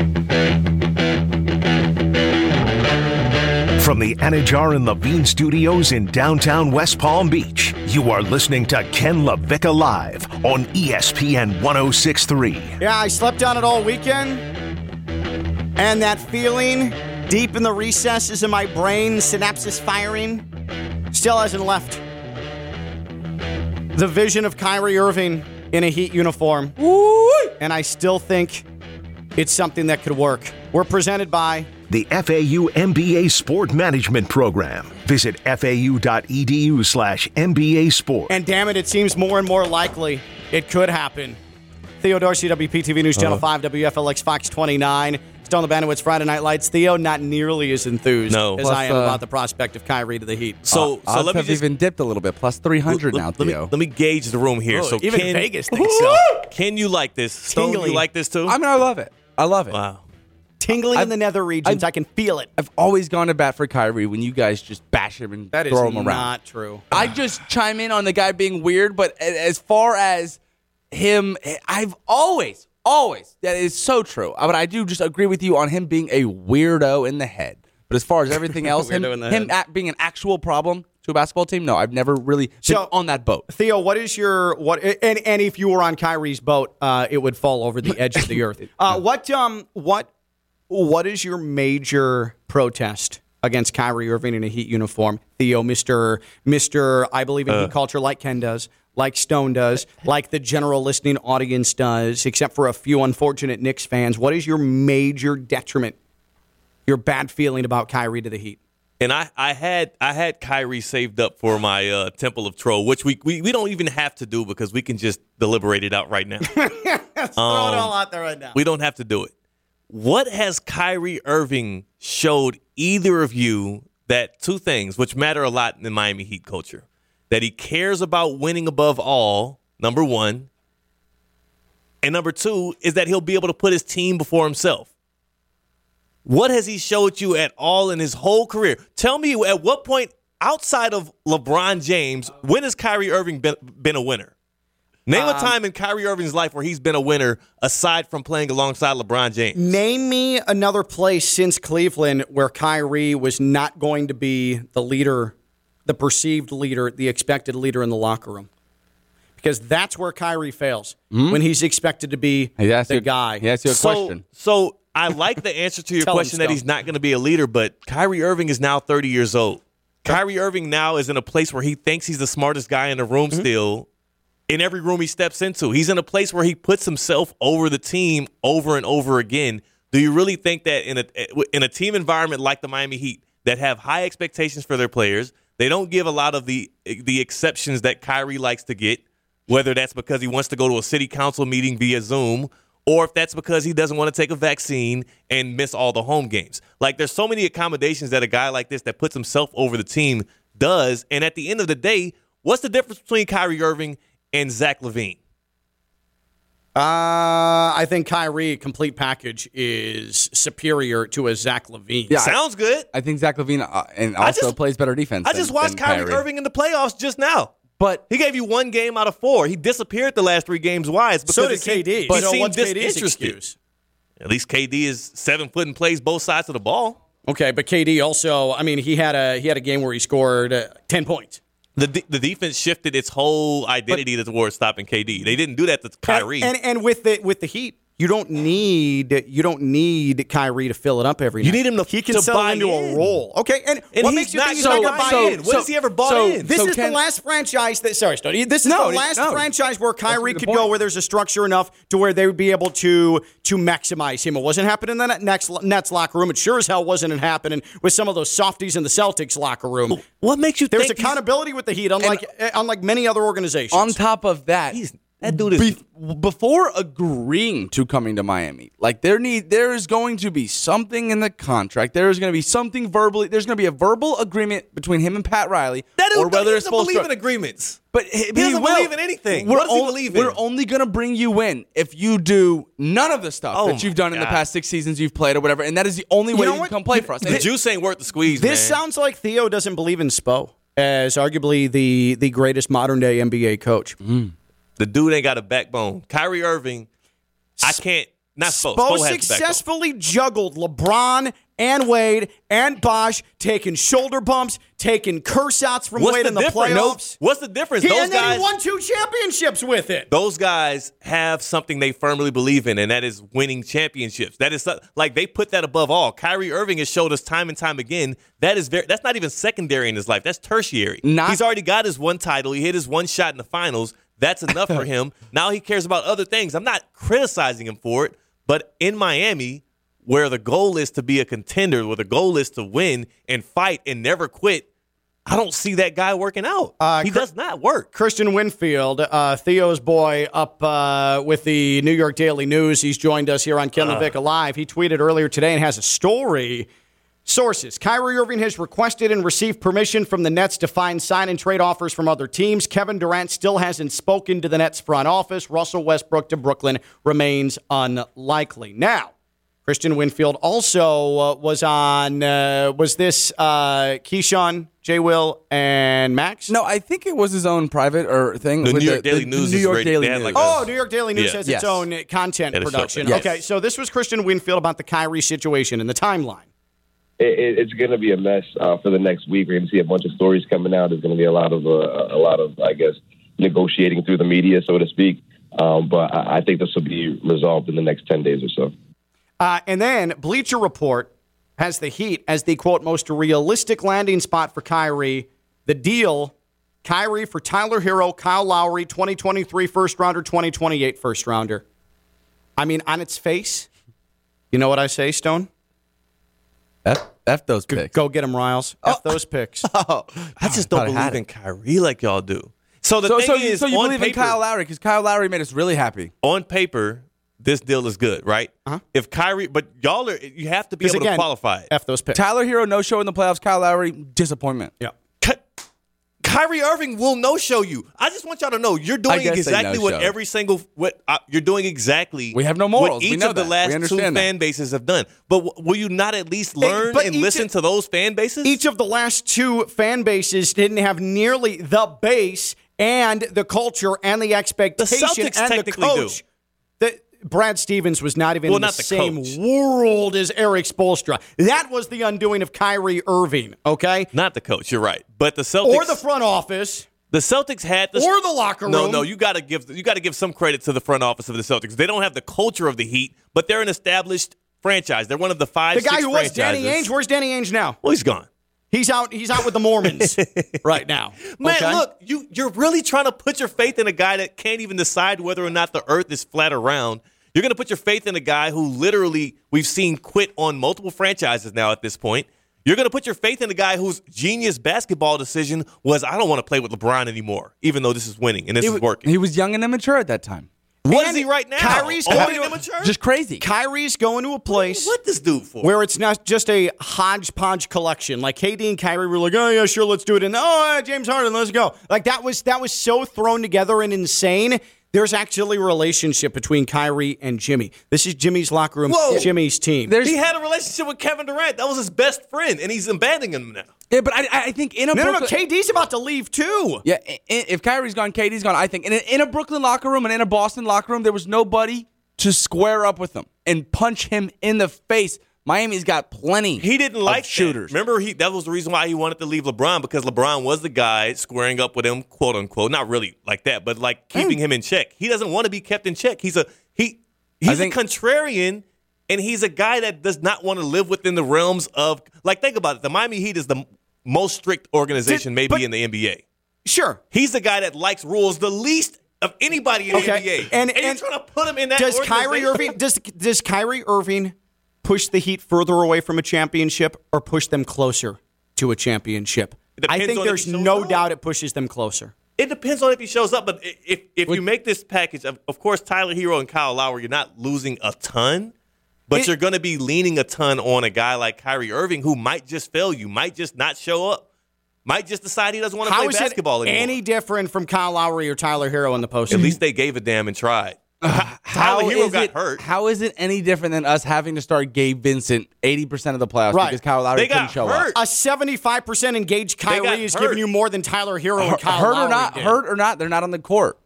Speaker 1: From the Anajar and Levine Studios in downtown West Palm Beach, you are listening to Ken LaVicka Live on ESPN 1063.
Speaker 2: Yeah, I slept on it all weekend. And that feeling deep in the recesses of my brain, synapses firing, still hasn't left. The vision of Kyrie Irving in a Heat uniform. And I still think it's something that could work. We're presented by
Speaker 1: The FAU MBA Sport Management Program. Visit fau.edu slash MBA Sport.
Speaker 2: And damn it, it seems more and more likely it could happen. Theo Dorsey, WPTV News Channel 5, WFLX Fox 29. Stone the Bandowitz Friday Night Lights. Theo, not nearly as enthused
Speaker 4: No.
Speaker 2: as
Speaker 3: Plus,
Speaker 2: I am
Speaker 3: uh,
Speaker 2: about the prospect of Kyrie to the Heat.
Speaker 4: So, so
Speaker 3: Odds
Speaker 4: let me
Speaker 3: have
Speaker 4: just
Speaker 3: even dipped a little bit, plus three hundred now,
Speaker 4: let, let me,
Speaker 3: Theo.
Speaker 4: let me gauge the room here.
Speaker 2: Oh,
Speaker 4: so
Speaker 2: even
Speaker 4: Ken,
Speaker 2: Vegas thinks so.
Speaker 4: Can you like this? Stone,
Speaker 2: Tingly.
Speaker 4: you like this too?
Speaker 3: I mean, I love it. I love it.
Speaker 4: wow.
Speaker 2: Tingling in
Speaker 3: I've-
Speaker 2: the nether regions.
Speaker 3: I've-
Speaker 2: I can feel it.
Speaker 3: I've always gone to bat for Kyrie when you guys just bash him and
Speaker 2: That is
Speaker 3: throw him around.
Speaker 2: not true.
Speaker 3: I just chime in on the guy being weird, but as far as him, I've always, always, that is so true. But I do just agree with you on him being a weirdo in the head. But as far as everything else, him,
Speaker 2: in
Speaker 3: him being an actual problem to a basketball team, no, I've never really been
Speaker 2: So-
Speaker 3: on that boat.
Speaker 2: Theo, what is your what? And, and if you were on Kyrie's boat, uh, it would fall over the edge of the earth. Uh, what um what what is your major protest against Kyrie Irving in a Heat uniform? Theo, Mister Mister, I believe in Heat culture, like Ken does, like Stone does, like the general listening audience does, except for a few unfortunate Knicks fans. What is your major detriment? Your bad feeling about Kyrie to the Heat?
Speaker 4: And I, I had I had Kyrie saved up for my uh, Temple of Troll, which we, we we don't even have to do because we can just deliberate it out right now.
Speaker 2: Throw it all out there right now.
Speaker 4: we don't have to do it. What has Kyrie Irving showed either of you that two things, which matter a lot in the Miami Heat culture, that he cares about winning above all, number one, and number two is that he'll be able to put his team before himself. What has he showed you at all in his whole career? Tell me at what point outside of LeBron James, when has Kyrie Irving been, been a winner? Name a um, time in Kyrie Irving's life where he's been a winner aside from playing alongside LeBron James.
Speaker 2: Name me another place since Cleveland where Kyrie was not going to be the leader, the perceived leader, the expected leader in the locker room. Because that's where Kyrie fails hmm? when he's expected to be
Speaker 3: Hey, that's
Speaker 2: the
Speaker 3: your-
Speaker 2: guy.
Speaker 3: he asked you a
Speaker 4: so,
Speaker 3: question.
Speaker 4: So I like the answer to your
Speaker 2: Tell
Speaker 4: question that he's not going to be a leader, but Kyrie Irving is now 30 years old. Kyrie Irving now is in a place where he thinks he's the smartest guy in the room
Speaker 2: Mm-hmm.
Speaker 4: still. In every room he steps into, he's in a place where he puts himself over the team over and over again. Do you really think that in a in a team environment like the Miami Heat that have high expectations for their players, They don't give a lot of the the exceptions that Kyrie likes to get, whether that's because he wants to go to a city council meeting via Zoom or if that's because he doesn't want to take a vaccine and miss all the home games. Like there's so many accommodations that a guy like this that puts himself over the team does. And at the end of the day, what's the difference between Kyrie Irving and Zach LaVine?
Speaker 2: Uh, I think Kyrie complete package is superior to a Zach LaVine.
Speaker 3: Yeah,
Speaker 4: Sounds good.
Speaker 3: I think Zach LaVine uh, and also
Speaker 4: just-
Speaker 3: plays better defense.
Speaker 4: I
Speaker 3: than-
Speaker 4: just watched
Speaker 3: than
Speaker 4: Kyrie, Irving in the playoffs just now.
Speaker 3: But
Speaker 4: He gave you one game out of four. He disappeared the last three games. Why? It's because
Speaker 2: so
Speaker 4: he
Speaker 2: did
Speaker 4: seemed-
Speaker 2: KD.
Speaker 4: He
Speaker 2: so
Speaker 4: seemed
Speaker 2: what's KD's
Speaker 4: disinterested.
Speaker 2: excuse?
Speaker 4: At least KD is seven foot and plays both sides of the ball.
Speaker 2: Okay, but KD also. I mean, he had a he had a game where he scored uh, ten points.
Speaker 4: The de- the defense shifted its whole identity towards stopping KD. They didn't do that to Kyrie.
Speaker 2: And, and and with the with the Heat, you don't need you don't need Kyrie to fill it up every
Speaker 4: You
Speaker 2: night.
Speaker 4: need him to-
Speaker 2: he can
Speaker 4: to
Speaker 2: settle
Speaker 4: buy
Speaker 2: into
Speaker 4: in.
Speaker 2: a role. Okay, and,
Speaker 4: And
Speaker 2: what makes you think he's
Speaker 4: so-
Speaker 2: not going to buy
Speaker 4: so-
Speaker 2: in?
Speaker 4: When has he ever bought
Speaker 3: so-
Speaker 4: in?
Speaker 2: This
Speaker 3: so
Speaker 2: is
Speaker 3: Ken-
Speaker 2: the last franchise that. Sorry, Stoney. This is
Speaker 3: No,
Speaker 2: the last
Speaker 3: no.
Speaker 2: franchise where Kyrie
Speaker 3: the
Speaker 2: could
Speaker 3: point.
Speaker 2: go, where there's a structure enough to where they would be able to to maximize him. It wasn't happening in the next Nets locker room. It sure as hell wasn't happening with some of those softies in the Celtics locker room.
Speaker 4: what makes you
Speaker 2: There's
Speaker 4: think he's-
Speaker 2: accountability with the Heat, unlike unlike many other organizations.
Speaker 3: on top of that,
Speaker 4: He's- that dude is-
Speaker 3: be- before agreeing to coming to Miami. Like there need there is going to be something in the contract. There is going to be something verbally. There's going to be a verbal agreement between him and Pat Riley,
Speaker 4: that
Speaker 3: or whether it's
Speaker 4: doesn't
Speaker 3: supposed
Speaker 4: believe
Speaker 3: to.
Speaker 4: in agreements.
Speaker 3: But he,
Speaker 4: He doesn't
Speaker 3: will.
Speaker 4: believe in anything.
Speaker 3: We're
Speaker 4: What does he believe in?
Speaker 3: We're only going to bring you in if you do none of the stuff
Speaker 4: Oh
Speaker 3: that you've
Speaker 4: my
Speaker 3: done in the past six seasons you've played or whatever, and that is the only way
Speaker 2: know
Speaker 3: you,
Speaker 2: what?
Speaker 3: can come play
Speaker 2: You-
Speaker 3: for us.
Speaker 4: The
Speaker 3: And-
Speaker 4: juice ain't worth the squeeze,
Speaker 2: This
Speaker 4: man.
Speaker 2: sounds like Theo doesn't believe in Spo as arguably the the greatest modern day NBA coach. Mm.
Speaker 4: The dude ain't got a backbone. Kyrie Irving, I can't. Not Spo.
Speaker 2: Spo
Speaker 4: Spo has a backbone.
Speaker 2: successfully juggled LeBron and Wade and Bosh, taking shoulder bumps, taking curse outs from
Speaker 4: What's
Speaker 2: Wade
Speaker 4: the
Speaker 2: in the
Speaker 4: difference?
Speaker 2: Playoffs.
Speaker 4: what's the difference?
Speaker 2: He-
Speaker 4: those
Speaker 2: and then
Speaker 4: guys,
Speaker 2: he won two championships with it.
Speaker 4: those guys have something they firmly believe in, and that is winning championships. That is like they put that above all. Kyrie Irving has showed us time and time again that is very. That's not even secondary in his life. That's tertiary.
Speaker 3: Not-
Speaker 4: He's already got his one title. He hit his one shot in the finals. That's enough for him. Now he cares about other things. I'm not criticizing him for it, but in Miami, where the goal is to be a contender, where the goal is to win and fight and never quit. I don't see that guy working out.
Speaker 2: Uh,
Speaker 4: he does not work.
Speaker 2: Christian Winfield, uh, Theo's boy, up uh, with the New York Daily News. He's joined us here on Ken LaVicka Live. He tweeted earlier today and has a story. Sources Kyrie Irving has requested and received permission from the Nets to find sign and trade offers from other teams. Kevin Durant still hasn't spoken to the Nets front office. Russell Westbrook to Brooklyn remains unlikely. Now, Christian Winfield also uh, was on, uh, was this uh, Keyshawn, J. Will, and Max?
Speaker 3: no, I think it was his own private or thing.
Speaker 4: The
Speaker 3: with
Speaker 4: New York Daily News
Speaker 3: New York
Speaker 4: ready-
Speaker 3: Daily News.
Speaker 4: like
Speaker 2: Oh, New York Daily News
Speaker 4: Yeah.
Speaker 2: has
Speaker 3: Yes.
Speaker 2: its own content
Speaker 4: Had a show
Speaker 2: production.
Speaker 4: for that.
Speaker 2: Okay, so this was Christian Winfield about the Kyrie situation and the timeline.
Speaker 6: It, it- it's going to be a mess uh, for the next week. We're going to see a bunch of stories coming out. There's going to be a lot of uh, a lot of I guess negotiating through the media, so to speak. Um, but I, I think this will be resolved in the next ten days or so.
Speaker 2: Uh, and then Bleacher Report has the Heat as the quote most realistic landing spot for Kyrie. The deal: Kyrie for Tyler Herro, Kyle Lowry, 2023 first rounder, 2028 first rounder. I mean, on its face, you know what I say, Stone?
Speaker 3: F, F those picks.
Speaker 2: Go get him, Riles. F oh. those picks.
Speaker 3: Oh,
Speaker 4: I just don't
Speaker 3: I
Speaker 4: believe in. Kyrie like y'all do. So the
Speaker 3: So,
Speaker 4: thing
Speaker 3: so,
Speaker 4: is,
Speaker 3: so you
Speaker 4: on
Speaker 3: believe in
Speaker 4: paper,
Speaker 3: Kyle Lowry because Kyle Lowry made us really happy.
Speaker 4: on paper, this deal is good, right? Uh-huh. If Kyrie, but y'all are, you have to be able
Speaker 2: again,
Speaker 4: to qualify it.
Speaker 2: F those picks.
Speaker 3: Tyler Herro no show in the playoffs. Kyle Lowry disappointment.
Speaker 2: yeah.
Speaker 4: Ky- Kyrie Irving will no show you. I just want y'all to know you're doing
Speaker 3: guess they
Speaker 4: exactly what
Speaker 3: no-show.
Speaker 4: every single what uh, you're doing exactly.
Speaker 3: We have no morals.
Speaker 4: What
Speaker 3: We
Speaker 4: each
Speaker 3: know
Speaker 4: of the
Speaker 3: that.
Speaker 4: last
Speaker 3: We
Speaker 4: two
Speaker 3: understand that.
Speaker 4: fan bases have done. But w- will you not at least learn
Speaker 2: but
Speaker 4: and listen
Speaker 2: of-
Speaker 4: to those fan bases?
Speaker 2: Each of the last two fan bases didn't have nearly the base and the culture and the expectation
Speaker 4: Celtics
Speaker 2: and the
Speaker 4: technically do.
Speaker 2: The, Brad Stevens was not even
Speaker 4: Well,
Speaker 2: in the,
Speaker 4: not the
Speaker 2: same
Speaker 4: coach.
Speaker 2: world as Erik Spoelstra. That was the undoing of Kyrie Irving, okay?
Speaker 4: not the coach. You're right. But the Celtics
Speaker 2: Or the front office.
Speaker 4: The Celtics had the
Speaker 2: Or the locker room.
Speaker 4: no, no, you got to give you got to give some credit to the front office of the Celtics. They don't have the culture of the Heat, but they're an established franchise. They're one of the five.
Speaker 2: The guy who was Danny. Ainge, where's Danny Ainge now?
Speaker 4: Well, he's gone.
Speaker 2: He's out. He's out with the Mormons right now.
Speaker 4: Man,
Speaker 2: okay?
Speaker 4: look, you you're really trying to put your faith in a guy that can't even decide whether or not the Earth is flat or round. You're going to put your faith in a guy who literally we've seen quit on multiple franchises now at this point. You're going to put your faith in a guy whose genius basketball decision was, I don't want to play with LeBron anymore, even though this is winning and this is working.
Speaker 3: He was young and immature at that time.
Speaker 4: what is
Speaker 2: And
Speaker 4: he right now?
Speaker 2: Kyrie's
Speaker 4: Old
Speaker 2: going to-
Speaker 4: immature?
Speaker 3: Just crazy.
Speaker 2: Kyrie's going to a place
Speaker 4: what this dude for?
Speaker 2: where it's not just a hodgepodge collection. Like KD and Kyrie were like, oh yeah, sure, let's do it. And oh, James Harden, let's go. Like that was that was so thrown together and insane. There's actually a relationship between Kyrie and Jimmy. This is Jimmy's locker room,
Speaker 4: Whoa.
Speaker 2: Jimmy's team.
Speaker 3: There's
Speaker 4: he had a relationship with Kevin Durant. That was his best friend, and he's abandoning him now.
Speaker 3: yeah, but I, I think in a
Speaker 2: no, no, no. KD's about to leave too.
Speaker 3: Yeah, i- i- if Kyrie's gone, KD's gone. I think in a, in a Brooklyn locker room and in a Boston locker room, there was nobody to square up with him and punch him in the face. Miami's got plenty.
Speaker 4: He didn't
Speaker 3: of
Speaker 4: like
Speaker 3: shooters.
Speaker 4: That. Remember, he that was the reason why he wanted to leave LeBron because LeBron was the guy squaring up with him, quote unquote. Not really like that, but like mm. keeping him in check. He doesn't want to be kept in check. He's a he. He's
Speaker 3: think-
Speaker 4: a contrarian, and he's a guy that does not want to live within the realms of like. Think about it. The Miami Heat is the most strict organization
Speaker 2: Did-
Speaker 4: maybe
Speaker 2: but-
Speaker 4: in the NBA.
Speaker 2: Sure.
Speaker 4: He's the guy that likes rules the least of anybody in
Speaker 2: Okay.
Speaker 4: the NBA.
Speaker 2: And-
Speaker 4: you're
Speaker 2: and
Speaker 4: trying to put him in that.
Speaker 2: Does Kyrie? Irving does does Kyrie Irving push the Heat further away from a championship or push them closer to a championship? I think there's no
Speaker 4: up.
Speaker 2: doubt it pushes them closer.
Speaker 4: It depends on if he shows up, but if if you make this package, of, of course, Tyler Herro and Kyle Lowry, you're not losing a ton, but
Speaker 2: It-
Speaker 4: you're going to be leaning a ton on a guy like Kyrie Irving who might just fail you, might just not show up, might just decide he doesn't want to play
Speaker 2: is
Speaker 4: basketball
Speaker 2: it
Speaker 4: anymore.
Speaker 2: any different from Kyle Lowry or Tyler Herro in the postseason?
Speaker 4: At least they gave a damn and tried.
Speaker 3: How
Speaker 4: Tyler Herro
Speaker 3: is
Speaker 4: got
Speaker 3: it,
Speaker 4: hurt.
Speaker 3: How is it any different than us having to start Gabe Vincent 80% of the playoffs
Speaker 2: Right.
Speaker 3: because Kyle Lowry
Speaker 4: They
Speaker 3: couldn't show
Speaker 4: hurt.
Speaker 3: up?
Speaker 2: a 75% engaged
Speaker 4: got
Speaker 2: Kyrie is
Speaker 4: hurt.
Speaker 2: giving you more than Tyler Herro and Kyle
Speaker 3: hurt
Speaker 2: Lowry
Speaker 3: or not,
Speaker 2: did.
Speaker 3: hurt or not, they're not on the court.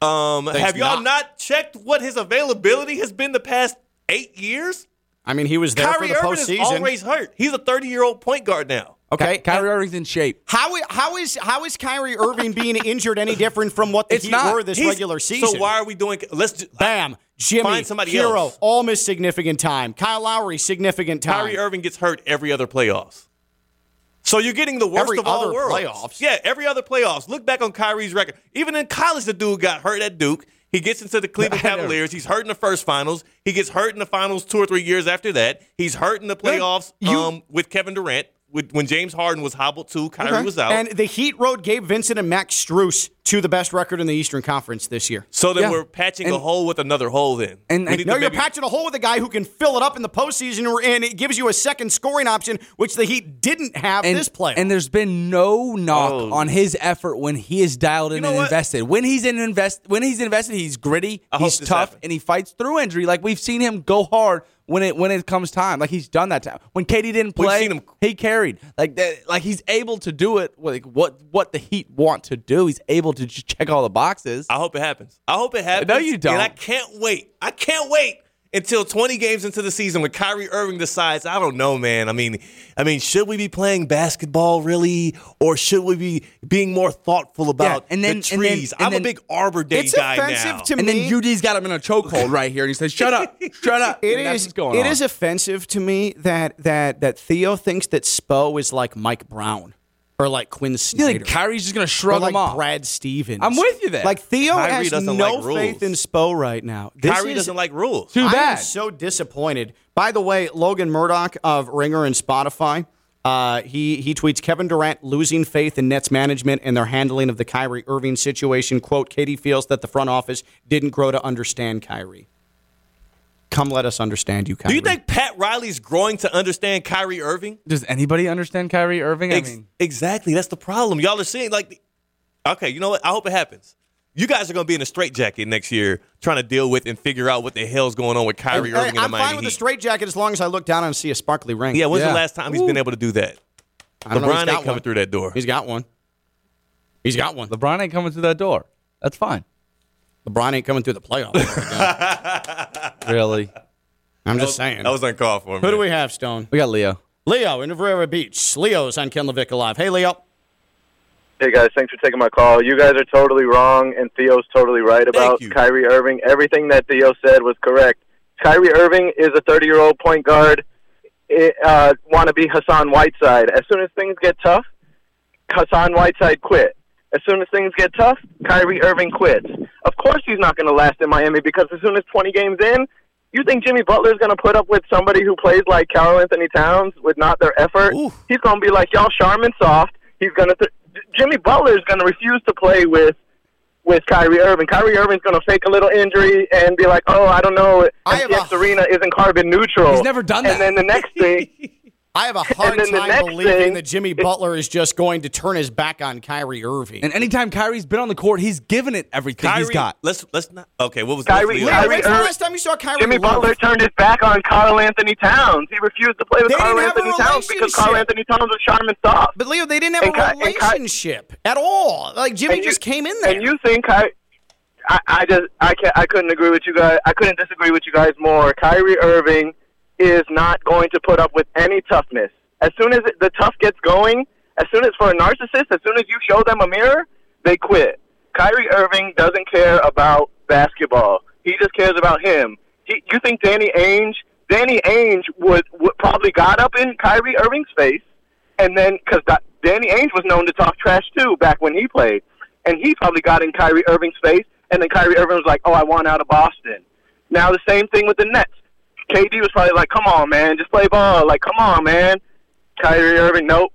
Speaker 4: Um, have y'all
Speaker 2: not.
Speaker 4: not. checked what his availability has been the past eight years?
Speaker 2: I mean, he was there
Speaker 4: Kyrie
Speaker 2: for the
Speaker 4: Irving is
Speaker 2: postseason.
Speaker 4: always hurt. He's a 30 year old point guard now.
Speaker 2: Okay,
Speaker 3: Ky- Kyrie Irving's in shape.
Speaker 2: How how is how is Kyrie Irving being injured any different from what the
Speaker 3: It's
Speaker 2: Heat
Speaker 3: not.
Speaker 2: were this
Speaker 4: He's-
Speaker 2: regular season?
Speaker 4: So why are we doing? Let's ju-
Speaker 2: Bam, Jimmy,
Speaker 4: Find somebody
Speaker 2: Herro,
Speaker 4: else.
Speaker 2: all miss significant time. Kyle Lowry, significant time.
Speaker 4: Kyrie Irving gets hurt every other playoffs. So you're getting the worst
Speaker 2: Every
Speaker 4: of all worlds.
Speaker 2: playoffs?
Speaker 4: Yeah, every other playoffs. Look back on Kyrie's record. Even in college, the dude got hurt at Duke. He gets into the Cleveland Cavaliers. He's hurt in the first finals. He gets hurt in the finals two or three years after that. He's hurt in the playoffs
Speaker 2: you-
Speaker 4: um, with Kevin Durant. With, when James Harden was hobbled too, Kyrie
Speaker 2: Okay.
Speaker 4: was out.
Speaker 2: And the Heat rode Gabe Vincent and Max Strus to the best record in the Eastern Conference this year.
Speaker 4: so then
Speaker 3: Yeah.
Speaker 4: we're patching a hole with another hole. Then
Speaker 3: And-
Speaker 4: We
Speaker 3: and-
Speaker 2: No,
Speaker 4: to
Speaker 2: you're patching a hole with a guy who can fill it up in the postseason, or- and it gives you a second scoring option, which the Heat didn't have
Speaker 3: And,
Speaker 2: this play.
Speaker 3: and there's been no knock
Speaker 4: Oh.
Speaker 3: on his effort when he is dialed in
Speaker 4: know
Speaker 3: and
Speaker 4: what?
Speaker 3: invested. When he's in invest, when he's invested, he's gritty,
Speaker 4: I
Speaker 3: he's tough,
Speaker 4: happens.
Speaker 3: and he fights through injury. Like we've seen him go hard when it when it comes time. Like he's done that time. When KD didn't play,
Speaker 4: him-
Speaker 3: he carried. Like that, like he's able to do it. Like what what the Heat want to do, he's able to just check all the boxes.
Speaker 4: I hope it happens. I hope it happens.
Speaker 3: No, you don't.
Speaker 4: And I can't wait. I can't wait until 20 games into the season when Kyrie Irving decides, I don't know, man. I mean, I mean, should we be playing basketball really, or should we be being more thoughtful about
Speaker 3: and then-
Speaker 4: the
Speaker 3: and then-
Speaker 4: trees?
Speaker 3: and
Speaker 4: I'm
Speaker 3: then-
Speaker 4: a big Arbor Day
Speaker 2: it's
Speaker 4: guy
Speaker 2: offensive
Speaker 4: now.
Speaker 2: to
Speaker 3: and
Speaker 2: me.
Speaker 3: then UD's got him in a chokehold right here, and he says, "Shut up, shut up."
Speaker 2: It
Speaker 3: And that's
Speaker 2: is.
Speaker 3: what's going
Speaker 2: it
Speaker 3: on.
Speaker 2: is offensive to me that that that Theo thinks that Spo is like Mike Brown or like Quinn
Speaker 3: You
Speaker 2: Snyder.
Speaker 3: think Kyrie's just gonna
Speaker 2: or
Speaker 3: shrug
Speaker 2: like
Speaker 3: him off?
Speaker 2: Brad Stevens.
Speaker 3: I'm with you there.
Speaker 2: Like Theo
Speaker 4: Kyrie
Speaker 2: has
Speaker 4: doesn't
Speaker 2: no
Speaker 4: like rules.
Speaker 2: faith in Spo right now. This
Speaker 4: Kyrie
Speaker 2: is,
Speaker 4: doesn't like rules.
Speaker 3: Too
Speaker 2: I am
Speaker 3: bad.
Speaker 2: so disappointed. By the way, Logan Murdock of Ringer and Spotify, uh, he he tweets Kevin Durant losing faith in Nets management and their handling of the Kyrie Irving situation. "Quote: KD feels that the front office didn't grow to understand Kyrie. Come, let us understand you, Kyrie.
Speaker 4: Do you think Pat Riley's growing to understand Kyrie Irving?
Speaker 3: Does anybody understand Kyrie Irving? I mean,
Speaker 4: exactly. That's the problem. Y'all are seeing like, okay, you know what? I hope it happens. You guys are going to be in a straitjacket next year, trying to deal with and figure out what the hell's going on with Kyrie
Speaker 2: Hey,
Speaker 4: Irving and the
Speaker 2: I'm
Speaker 4: Miami
Speaker 2: fine with
Speaker 4: Heat.
Speaker 2: the straitjacket as long as I look down and see a sparkly ring.
Speaker 4: yeah, when's
Speaker 3: Yeah.
Speaker 4: the last time he's been able to do that?
Speaker 2: I don't know,
Speaker 4: LeBron ain't coming
Speaker 2: one.
Speaker 4: through that door.
Speaker 2: He's got one. He's got one.
Speaker 3: LeBron ain't coming through that door. That's fine.
Speaker 2: LeBron ain't coming through the playoffs.
Speaker 3: Really?
Speaker 2: I'm just saying.
Speaker 4: That was uncalled for.
Speaker 2: Who do we have, Stone?
Speaker 3: We got Leo.
Speaker 2: Leo in Riviera Beach. Leo's on Ken LaVicka Live. Hey, Leo.
Speaker 7: Hey guys, thanks for taking my call. You guys are totally wrong, and Theo's totally right about. Kyrie Irving. Everything that Theo said was correct. Kyrie Irving is a 30-year-old point guard. Uh, Want to be Hassan Whiteside. As soon as things get tough, Hassan Whiteside quit. As soon as things get tough, Kyrie Irving quits. Of course, he's not going to last in Miami because as soon as 20 games in, You think Jimmy Butler's going to put up with somebody who plays like Karl-Anthony Towns with not their effort?
Speaker 4: Ooh.
Speaker 7: He's going to be like, y'all, Charmin soft. He's going to. Th- Jimmy Butler is going to refuse to play with with Kyrie Irving. Kyrie Irving's going to fake a little injury and be like, "Oh, I don't know,
Speaker 2: I have FTX
Speaker 7: Arena isn't carbon neutral."
Speaker 3: He's never done that.
Speaker 7: And then the next thing,
Speaker 2: I have a hard
Speaker 7: then the
Speaker 2: time believing
Speaker 7: thing
Speaker 2: that Jimmy Butler is just going to turn his back on Kyrie Irving.
Speaker 3: And anytime Kyrie's been on the court, he's given it everything
Speaker 4: Kyrie,
Speaker 3: he's got.
Speaker 4: Let's let's not. Okay, what was
Speaker 7: Kyrie-
Speaker 4: Leo?
Speaker 2: Leo,
Speaker 7: Kyrie
Speaker 2: when's the last time you saw Kyrie
Speaker 7: Jimmy
Speaker 2: live?
Speaker 7: Butler turned his back on Carl Anthony Towns. He refused to play with
Speaker 2: They
Speaker 7: Carl
Speaker 2: didn't have a
Speaker 7: Anthony Towns because Carl. Anthony Towns was Charmin soft.
Speaker 2: But Leo, they didn't have
Speaker 7: And
Speaker 2: a
Speaker 7: Ky- and Ky-
Speaker 2: relationship at all. Like Jimmy
Speaker 7: you-
Speaker 2: just came in there.
Speaker 7: And you think I, I, I just I can't I couldn't agree with you guys. I couldn't disagree with you guys more. Kyrie Irving is not going to put up with any toughness. As soon as the tough gets going, as soon as for a narcissist, as soon as you show them a mirror, they quit. Kyrie Irving doesn't care about basketball. He just cares about him. He, you think Danny Ainge? Danny Ainge would, would probably got up in Kyrie Irving's face and then because Danny Ainge was known to talk trash too back when he played, and he probably got in Kyrie Irving's face, and then Kyrie Irving was like, "Oh, I want out of Boston." Now the same thing with the Nets. KD was probably like, "Come on, man, just play ball." Like, "Come on, man." Kyrie Irving, nope,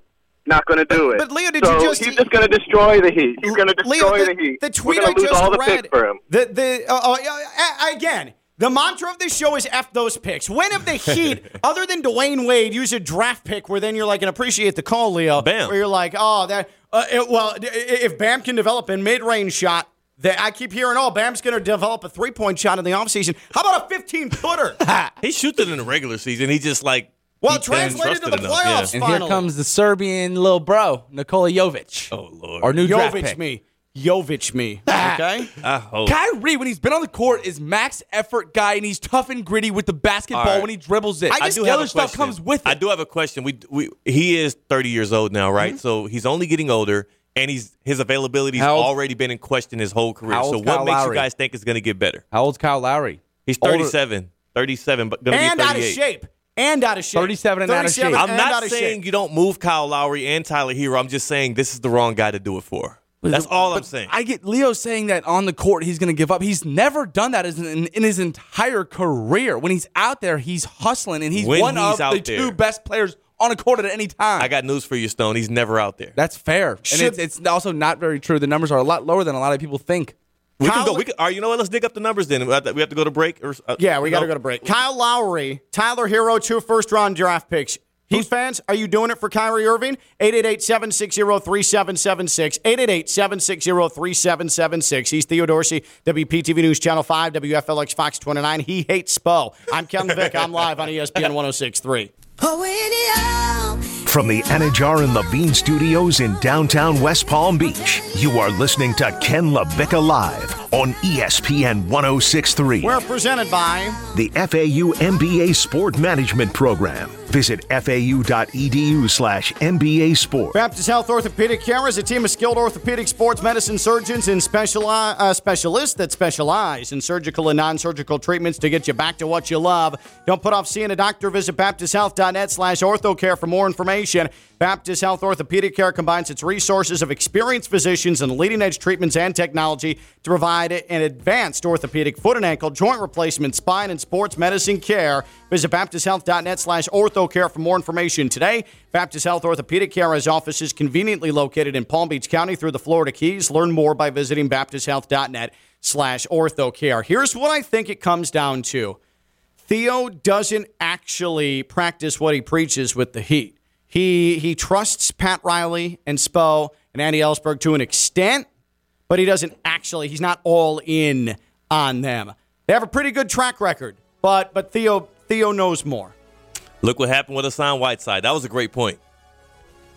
Speaker 7: not going to do it.
Speaker 2: but Leo, did
Speaker 7: so
Speaker 2: you just-
Speaker 7: He's just going to destroy the Heat. He's going to
Speaker 2: Leo,
Speaker 7: destroy
Speaker 2: the,
Speaker 7: the, Heat.
Speaker 2: The
Speaker 7: We're
Speaker 2: tweet I
Speaker 7: lose
Speaker 2: just
Speaker 7: all the
Speaker 2: read.
Speaker 7: picks for him.
Speaker 2: The the uh, uh, uh, again. The mantra of this show is F those picks. When have the Heat, other than Dwyane Wade, use a draft pick where then you're like, and appreciate the call, Leo.
Speaker 4: Bam.
Speaker 2: Where you're like, oh, that, uh, it, well, if Bam can develop a mid range shot, that I keep hearing, oh, Bam's going to develop a three point shot in the offseason. How about a 15 footer?
Speaker 4: He shoots it in the regular season. He just like
Speaker 2: Well,
Speaker 4: he can't
Speaker 2: translated to the
Speaker 4: enough.
Speaker 2: playoffs.
Speaker 3: And
Speaker 2: Finally.
Speaker 3: here comes the Serbian little bro, Nikola Jovic.
Speaker 4: Oh lord.
Speaker 3: Our new draft
Speaker 2: Jovic
Speaker 3: pick.
Speaker 2: me. Jovic me. Okay?
Speaker 4: I hope.
Speaker 3: Kyrie, when he's been on the court, is max effort guy, and he's tough and gritty with the basketball
Speaker 4: All right.
Speaker 3: when he dribbles it.
Speaker 2: I
Speaker 3: I
Speaker 2: just-
Speaker 3: do
Speaker 2: the
Speaker 3: other
Speaker 4: a
Speaker 3: stuff comes with it.
Speaker 4: I do have a question. We we he is 30 years old now, right?
Speaker 2: Mm-hmm.
Speaker 4: So he's only getting older, and he's his availability's
Speaker 3: How old-
Speaker 4: already been in question his whole career.
Speaker 3: How
Speaker 4: So
Speaker 3: old's
Speaker 4: what
Speaker 3: Kyle
Speaker 4: makes
Speaker 3: Lowry?
Speaker 4: you guys think it's going to get better?
Speaker 3: How old's Kyle Lowry?
Speaker 4: He's
Speaker 3: Older-
Speaker 4: 37, 37, but going to
Speaker 2: and
Speaker 4: be
Speaker 2: out of shape. And out of shape.
Speaker 3: 37 and out of shape.
Speaker 4: I'm
Speaker 2: and
Speaker 4: not
Speaker 2: out of
Speaker 4: saying
Speaker 2: shape.
Speaker 4: you don't move Kyle Lowry and Tyler Herro. I'm just saying this is the wrong guy to do it for. That's all I'm
Speaker 3: But
Speaker 4: saying.
Speaker 3: I get Leo saying that on the court he's going to give up. He's never done that as in, in his entire career. When he's out there, he's hustling, and he's
Speaker 4: When
Speaker 3: one
Speaker 4: he's
Speaker 3: of
Speaker 4: out
Speaker 3: the
Speaker 4: there.
Speaker 3: two best players on a court at any time.
Speaker 4: I got news for you, Stone. He's never out there.
Speaker 3: That's fair, and it's, it's also not very true. The numbers are a lot lower than a lot of people think.
Speaker 4: We can go. We can, all right, you know what? Let's dig up the numbers then. We have to, we have to go to break. Or, uh,
Speaker 2: Yeah, we got to go to break. Kyle Lowry, Tyler Herro, two first round draft picks. Heat fans, are you doing it for Kyrie Irving? 888 760 3776. 888 760 3776. He's Theo Dorsey, WPTV News Channel 5, WFLX Fox 29. He hates Spo. I'm Ken Vick. I'm live on ESPN 1063.
Speaker 1: Oh, in the from the Anidjar and Levine studios in downtown West Palm Beach, you are listening to Ken LaVicka Live on ESPN 1063.
Speaker 2: We're presented by
Speaker 1: the FAU MBA Sport Management Program. Visit fau.edu slash MBA Sport.
Speaker 2: Baptist Health Orthopedic Care is a team of skilled orthopedic sports medicine surgeons and speciali- uh, specialists that specialize in surgical and non-surgical treatments to get you back to what you love. Don't put off seeing a doctor. Visit baptisthealth.net slash orthocare for more information. Baptist Health Orthopedic Care combines its resources of experienced physicians and leading-edge treatments and technology to provide an advanced orthopedic foot and ankle, joint replacement, spine, and sports medicine care. Visit baptisthealth.net slash orthocare for more information today. Baptist Health Orthopedic Care has offices conveniently located in Palm Beach County through the Florida Keys. Learn more by visiting baptisthealth.net slash orthocare. Here's what I think it comes down to. Theo doesn't actually practice what he preaches with the Heat. He he trusts Pat Riley and Spo and Andy Elisburg to an extent, but he doesn't actually. He's not all in on them. They have a pretty good track record, but but Theo Theo knows more.
Speaker 4: Look what happened with Hassan Whiteside. That was a great point.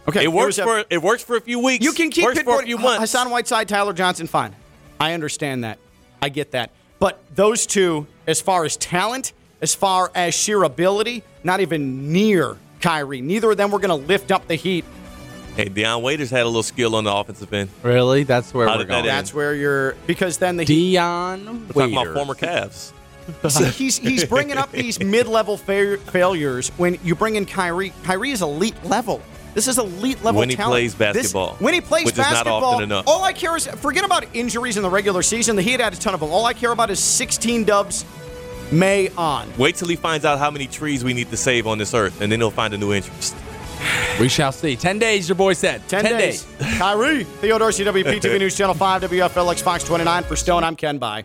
Speaker 2: Okay,
Speaker 4: It works
Speaker 2: a-
Speaker 4: for it works for a few weeks.
Speaker 2: You can keep
Speaker 4: works
Speaker 2: it
Speaker 4: for a few months.
Speaker 2: Hassan Whiteside, Tyler Johnson, fine. I understand that. I get that. But those two, as far as talent, as far as sheer ability, not even near Kyrie. Neither of them were going to lift up the Heat.
Speaker 4: Hey, Dion Waiters had a little skill on the offensive end.
Speaker 3: Really? That's where
Speaker 4: How
Speaker 3: we're
Speaker 4: did that
Speaker 3: going.
Speaker 4: end?
Speaker 2: That's where you're because then the Heat
Speaker 3: Dion
Speaker 4: We're talking about former Cavs.
Speaker 2: See, he's he's bringing up these mid-level fa- failures when you bring in Kyrie. Kyrie is elite level. This is elite level talent.
Speaker 4: When he
Speaker 2: talent.
Speaker 4: plays
Speaker 2: This-
Speaker 4: basketball,
Speaker 2: when he plays
Speaker 4: which is not
Speaker 2: basketball,
Speaker 4: often enough.
Speaker 2: all I care is forget about injuries in the regular season. The Heat had a ton of them. All I care about is 16 dubs May on.
Speaker 4: Wait till he finds out how many trees we need to save on this earth, and then he'll find a new interest.
Speaker 3: We shall see. 10 days, your boy said.
Speaker 2: 10, days. Kyrie, Theo Dorsey, WPTV News Channel 5, WFLX Fox 29. For Stone, I'm Ken Bye.